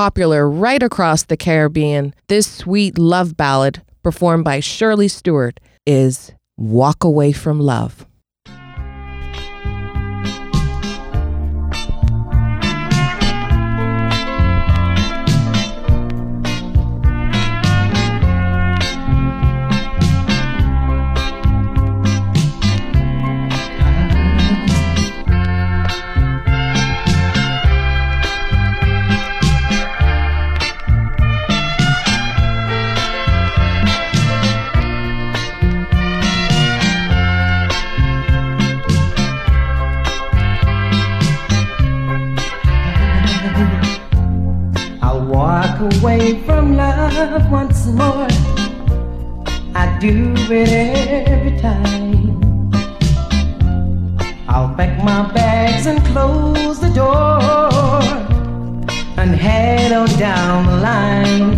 popular right across the Caribbean, this sweet love ballad, performed by Shirley Stewart, is Walk Away from Love. Love once more. I do it every time. I'll pack my bags and close the door and head on down the line.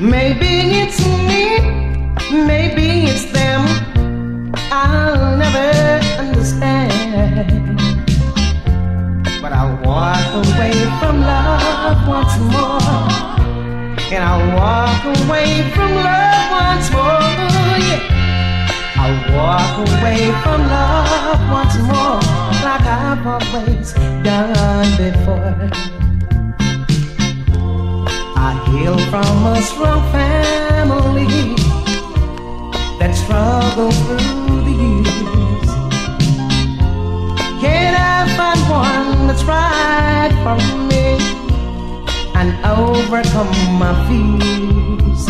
Maybe it's me, maybe it's them. I'll never understand. But I'll walk away from love once more. And I'll walk away from love once more. Yeah. I'll walk away from love once more. Like I've always done before. I hail from a strong family that struggled through the years. Can I find one that's right for me and overcome my fears?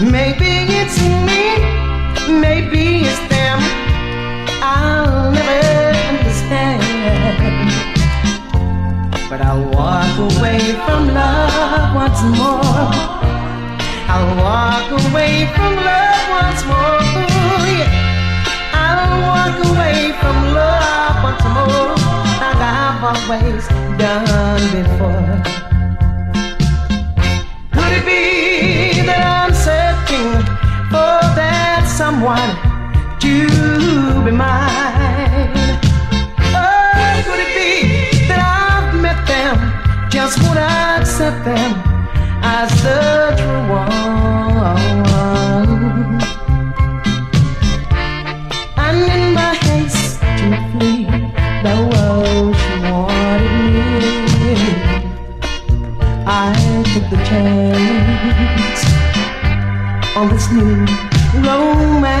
Maybe it's me, before. Could it be that I'm searching for that someone to be mine? Oh, could it be that I've met them, just won't accept them as the true one? On this new romance.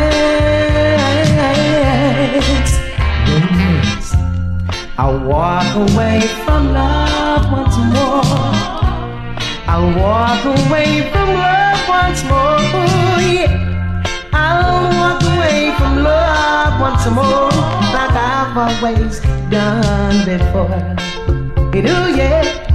Romance. I'll walk away from love once more. I'll walk away from love once more. Yeah. I'll walk away from love once more, like I've always done before. You yeah.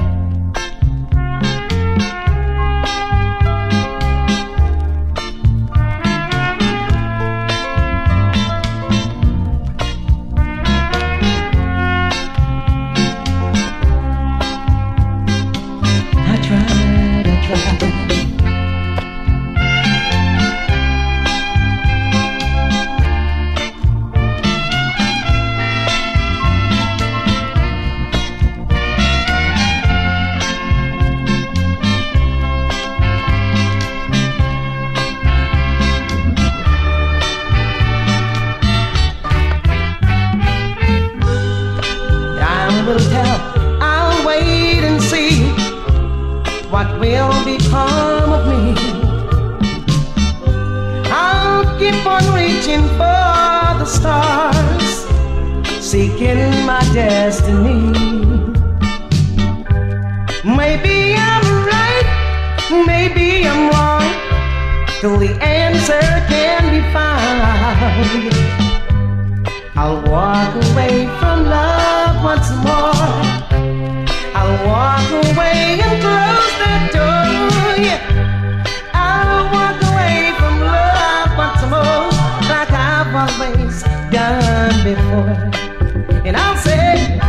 And I'll say,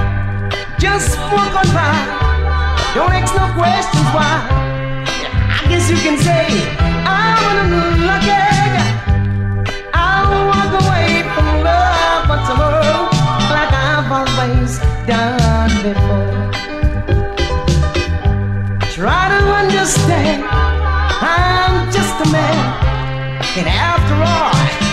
just walk on by. Don't ask no questions why. I guess you can say, I'm an unlucky. I'll walk away from love for tomorrow, like I've always done before. Try to understand, I'm just a man. And after all,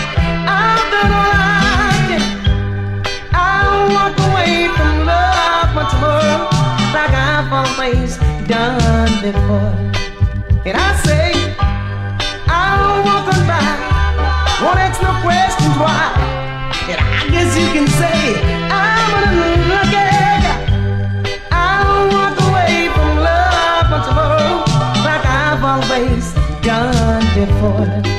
done before. And I say, I'll walk on by, won't ask no questions why. And I guess you can say I'm a little lucky. I'll walk away from love much more, like I've always done before.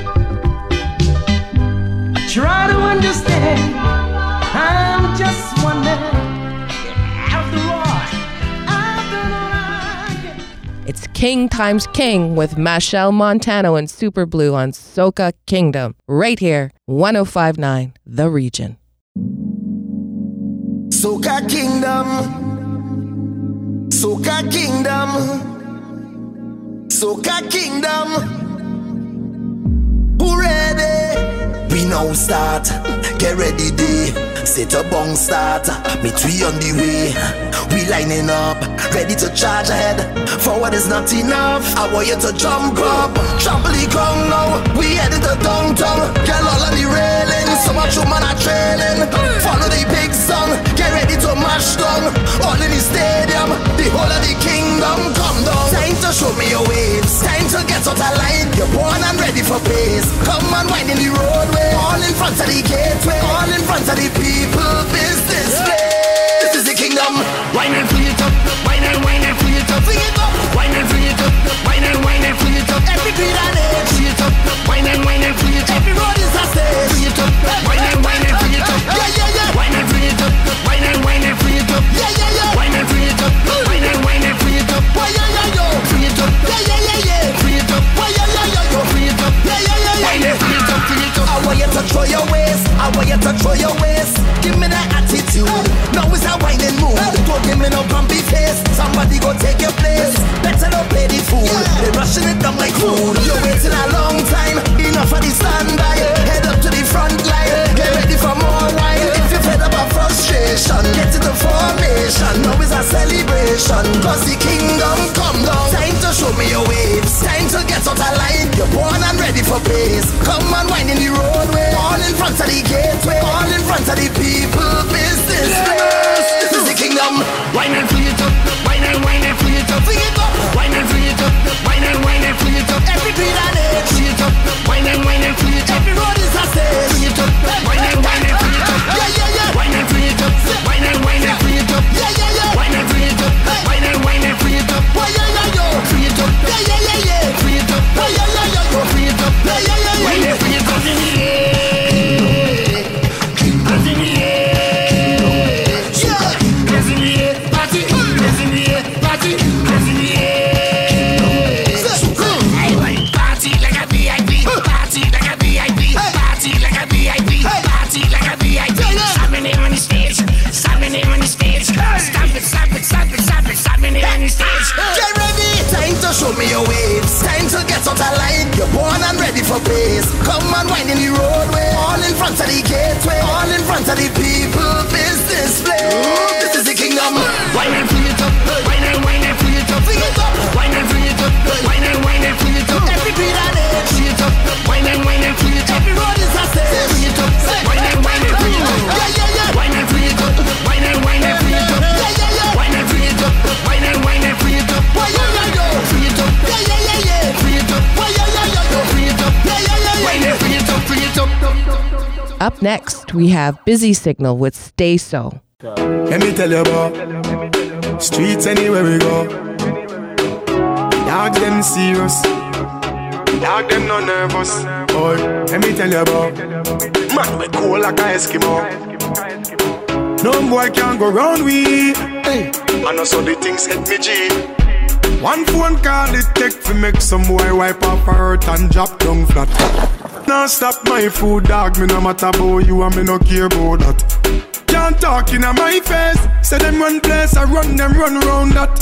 King times King with Machel Montano and Super Blue on Soca Kingdom, right here, 1059 The Region. Soca Kingdom. Soca Kingdom. Soca Kingdom. Who ready? We now start. Get ready, day. Set a bong start. Me three on the way. We lining up. Ready to charge ahead. Forward is not enough. I want you to jump up. Trample the ground now. We heading to downtown. Get all on the railing. So much woman are trailing. Follow the big song. Get ready to mash down. All in the stadium. The whole of the kingdom come down. Time to show me your waves. Time to get out of line. You're born and ready for pace. Come and wind in the roadway. All in front of the gateway. All in front of the people. Business place. This is the kingdom. Wine and free it up, wine and wine and free it up, Bring it up. wine and free it up, wine and wine and free it up, Every creed and age. free it up, wine and wine and free it up, Every road is a stage. free it up, wine and wine and free it up, Yeah, yeah, yeah. wine and free it up, up. I want you to throw your waist. I want you to throw your waist. Give me that attitude. Now it's a whining mood. Don't give me no grumpy face. Somebody go take your place. Better not play the fool. They rushing it down like food. You're waiting a long time. Enough of the standby. Head up to the front line. Get ready for more wine. If you're fed up of frustration, get to the formation. Now it's a celebration. Cause the kingdom come down. Time to show me your waves. Time to get out of line. You're born and ready for pace. Come and wind in the roadway. All in front of the gateway. All in front of the people. Business place. This is the kingdom. Wine and free it up, wine and wine and free it up, Bring it up. wine and free it up, wine and wine and free it up, Every creed and age. free it up, wine and wine and free it up, Every road is a stage. free it up, wine and Time to get out of line. You're born and ready for pace. Come and wind in the roadway. All in front of the gateway. All in front of the people. Business place. This is the kingdom. Wine and free it up, wine and wine and free it up, Bring it up. wine and free it up, wine and wine and free it up, Every creed and age. free it up, wine and wine and free Up next, we have Busy Signal with Stay So. Let me tell you about streets anywhere we go. Dog them serious. Dog them no nervous. Boy, let me tell you about man we cool like a Eskimo. No boy can go round we. Hey, and also the things hit me G. One phone call it take to make some boy wipe off her hurt and drop down flat. Now stop my food, dog. Me no matter about you and me no care about that. Can't talk in my face. Say them run place, I run them run round that.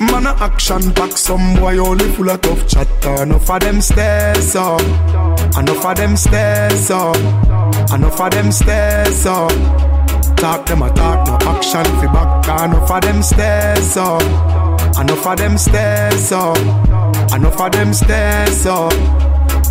Man a action pack, some boy only full of tough chatter. Enough of them stairs up, enough of them stairs up, enough of them stairs up. Talk them a talk, no action fi back. Enough of them stairs up, Enough of them stairs up. Enough of them stairs up.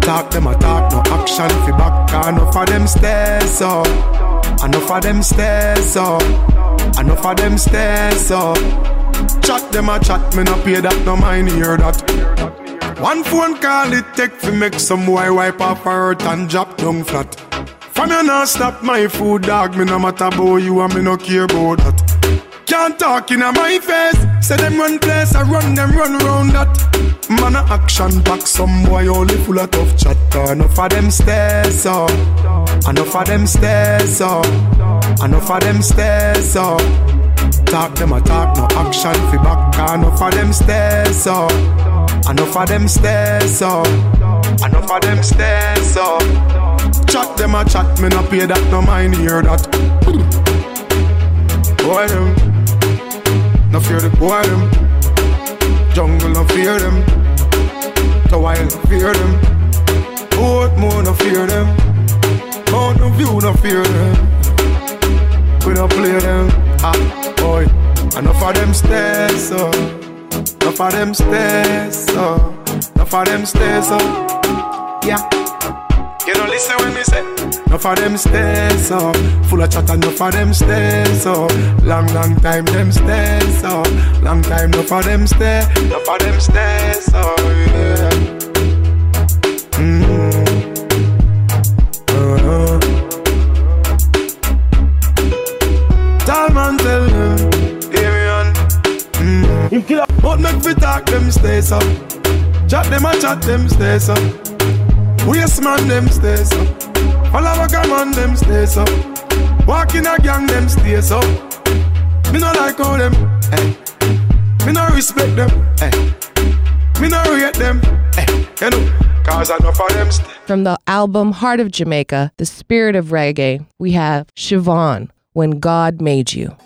Talk them a talk, no action fi back. Enough of them stairs up, enough of them stairs up, enough of them stairs up. Chat them a chat, me no pay that, no mind hear that. One phone call it take to make some boy wipe off her hurt and drop down flat. From you not stop my food, dog. Me no matter about you and me no care about that. Can't talk in my face. Say them run place, I run them run round that. Man a action back, some boy only full of tough chatter. Enough of them stairs up, enough of them stairs up, enough of them stairs up. Talk them a talk, no action fi back. Enough of them stairs up, enough of them stairs up, enough of them stairs up. Chat them a chat, me no pay that, no mind hear that. Boy them, no fear the boy them. Jungle no fear them, the wild no fear them. Portmore no fear them, Mountain View no fear them. We don't play them, ah boy. Enough of them stairs up, enough of them stairs up, enough of them stairs up. Yeah. You don't listen when me say. Enough of them stairs up. Full of chat enough of them stairs up. Long, long time them stairs up. Long time enough of them stairs. Enough of them stairs up yeah. mm. uh-huh. Tall man tell them Hear me on mm. But make we talk them stairs up. Chat them a chat them stairs up Waste man them stays up. Follow a man them stays up. Walk in a gang them stays up. Me no like how them, eh. Me no respect them, eh. Me no rate them, eh. You know. From the album Heart of Jamaica, The Spirit of Reggae, we have Siobhan, When God Made You.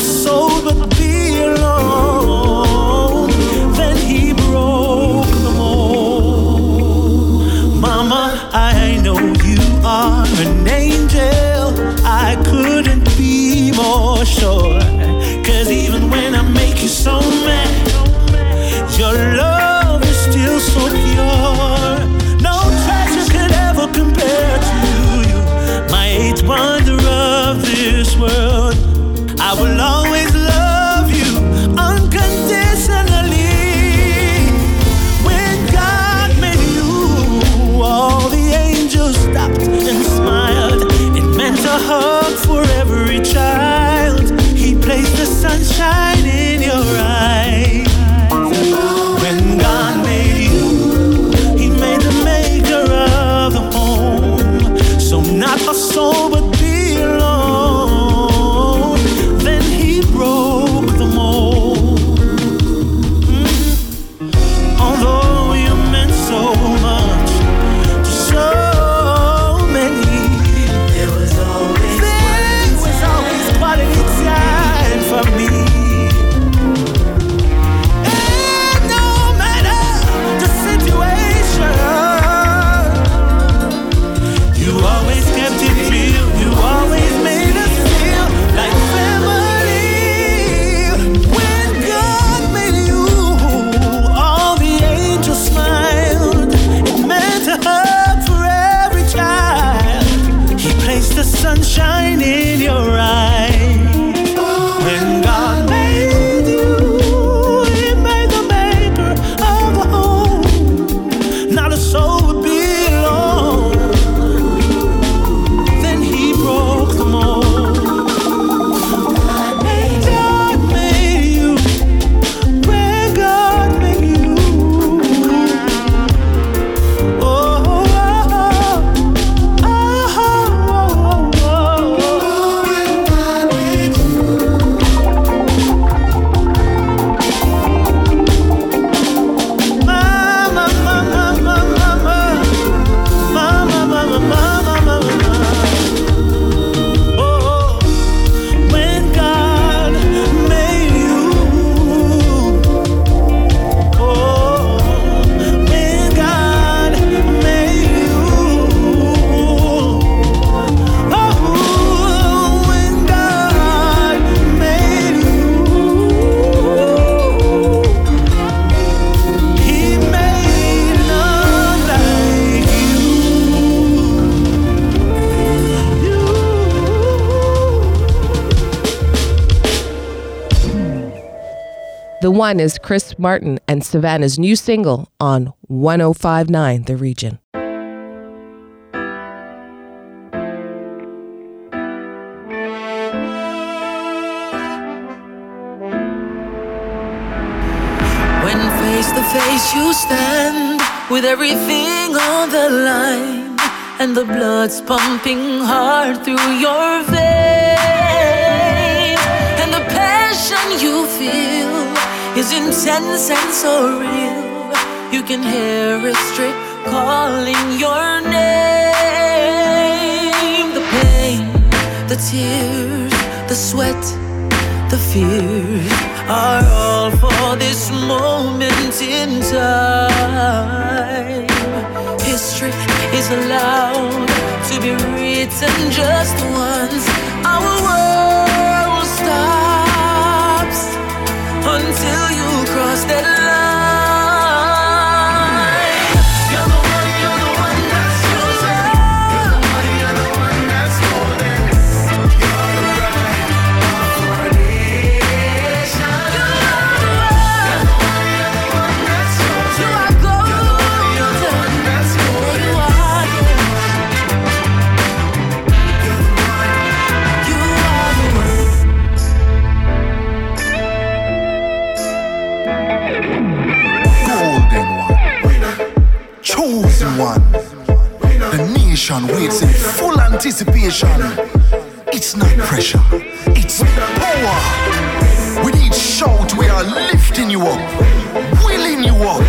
soul, but one is Chris Martin and Savannah's new single on 1059 The Region. When face to face you stand with everything on the line and the blood's pumping hard through your veins is intense and so real you can hear it straight calling your name the pain the tears the sweat the fears are all for this moment in time. History is allowed to be written just once. Our world stops until you cross that line. Golden one, chosen one. The nation waits in full anticipation. It's not pressure, it's power. We need shout, we are lifting you up, willing you up,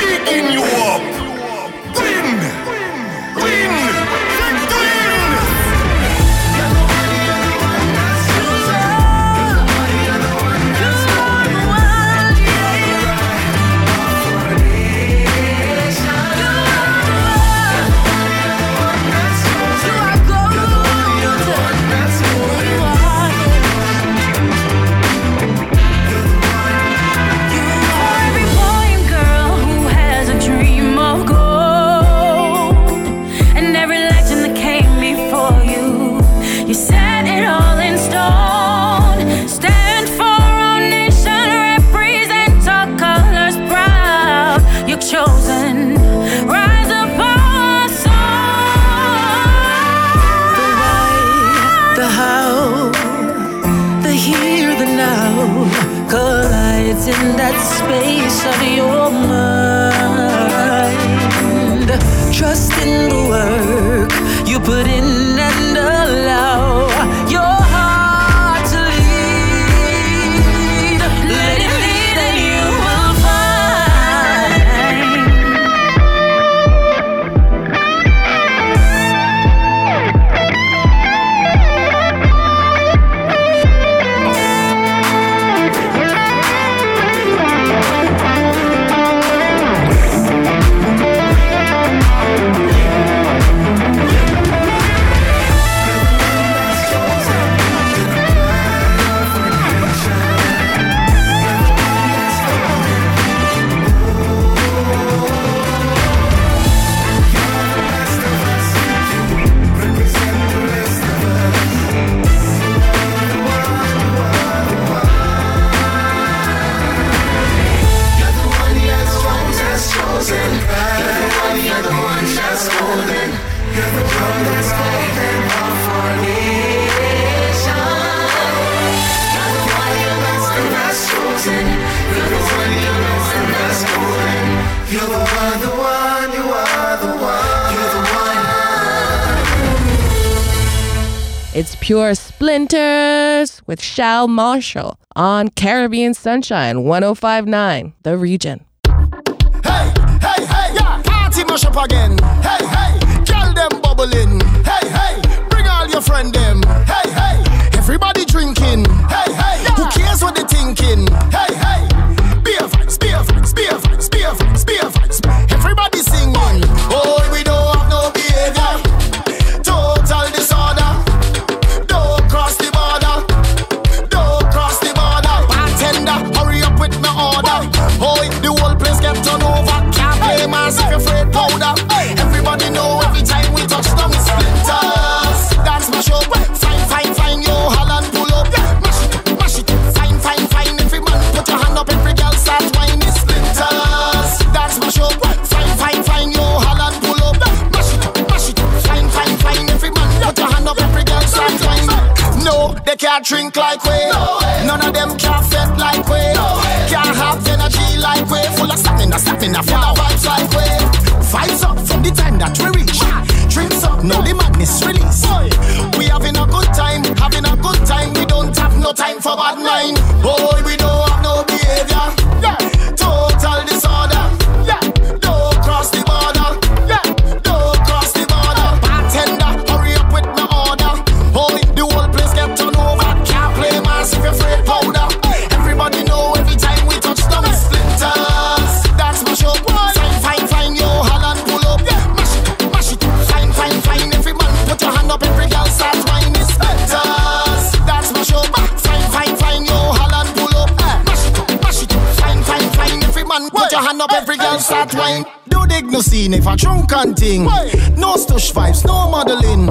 bigging you up. Pure Splinters with Shal Marshall on Caribbean Sunshine 1059, The Region. Hey, hey, hey, yeah. Party again. We. Vibes up from the time that we reach. Drinks up, the madness release. We having a good time, having a good time. We don't have no time for bad mind. Boy, scene if a drunken thing. No stush vibes, no modeling.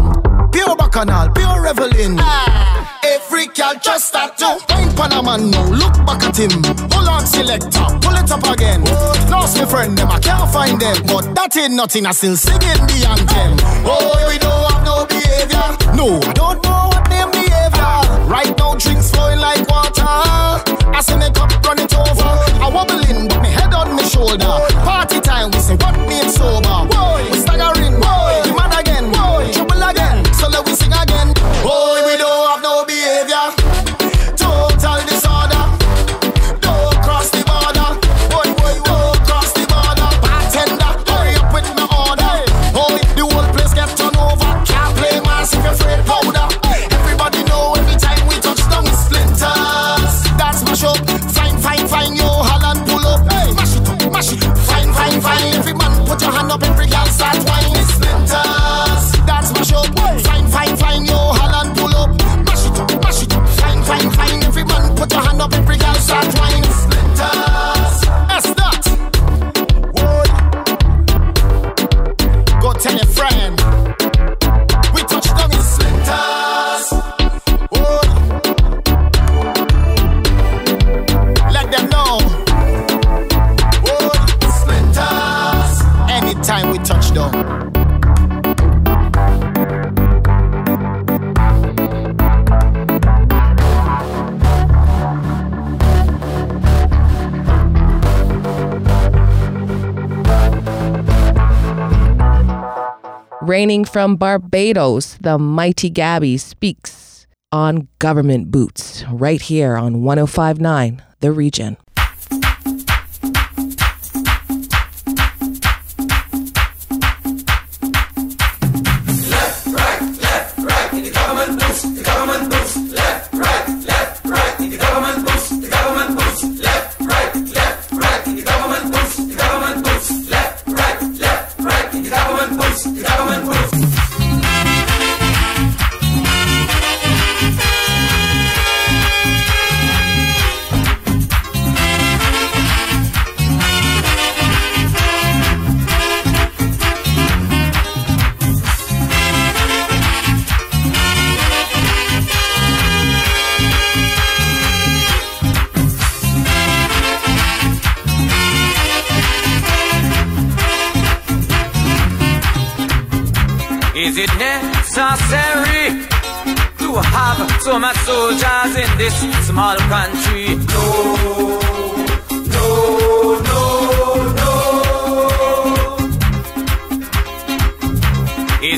Pure bacchanal, pure reveling. Ah. Every girl just start to Wine Panama now, look back at him. Hold on selector, pull it up again. Lost my friend them, I can't find them. But that ain't nothing, I still singing the anthem. Oh, we don't have no behavior. No, I don't know what name behavior. Right now drinks flowing like water I see me cup run it over. I wobbling, but me head on my shoulder. Party time, we say what name sober? We staggering, Reigning from Barbados, the mighty Gabby speaks on government boots right here on 1059 The Region.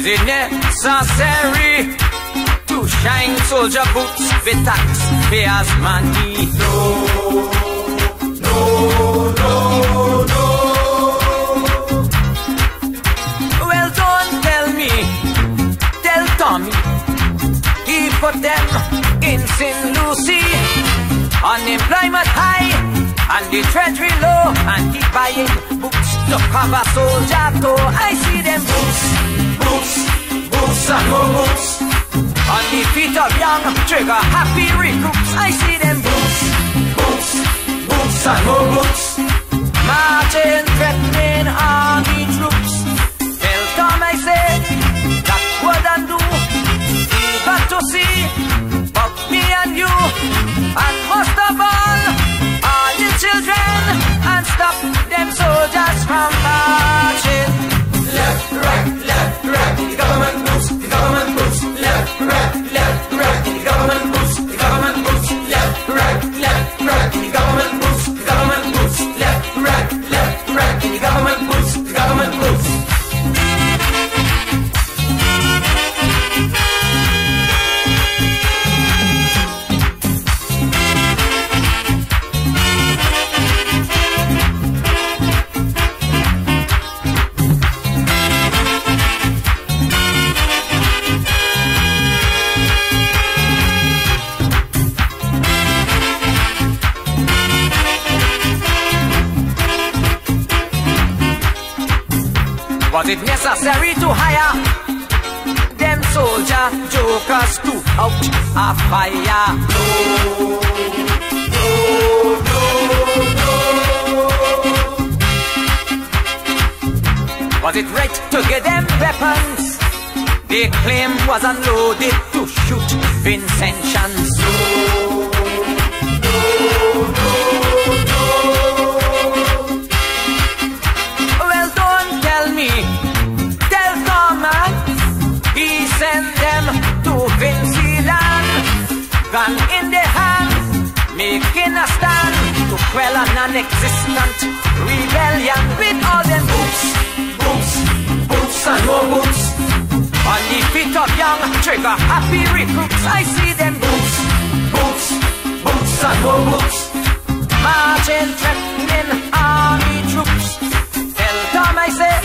Is it necessary to shine soldier boots with taxpayers' money? No, no, no, no. Well, don't tell me, tell Tommy. He put them in St. Lucy. Unemployment high and the treasury low. And he buying boots to cover soldier toe. I see them boots, boots, boots and more boots. On the feet of young trigger happy recruits. I see them boots, boots, boots and more boots. Marching, threatening army troops. Tell Tom I say that wouldn't do. We got to see but me and you, soldier jokers to out a fire? Was it right to give them weapons? They claim was unloaded to shoot Vincentians. No, gun in the hands, making a stand to quell a non-existent rebellion with all them boots, boots, boots and more boots. On the feet of young trigger happy recruits, I see them boots, boots, boots and more boots. Marching, threatening army troops. Tell them I say.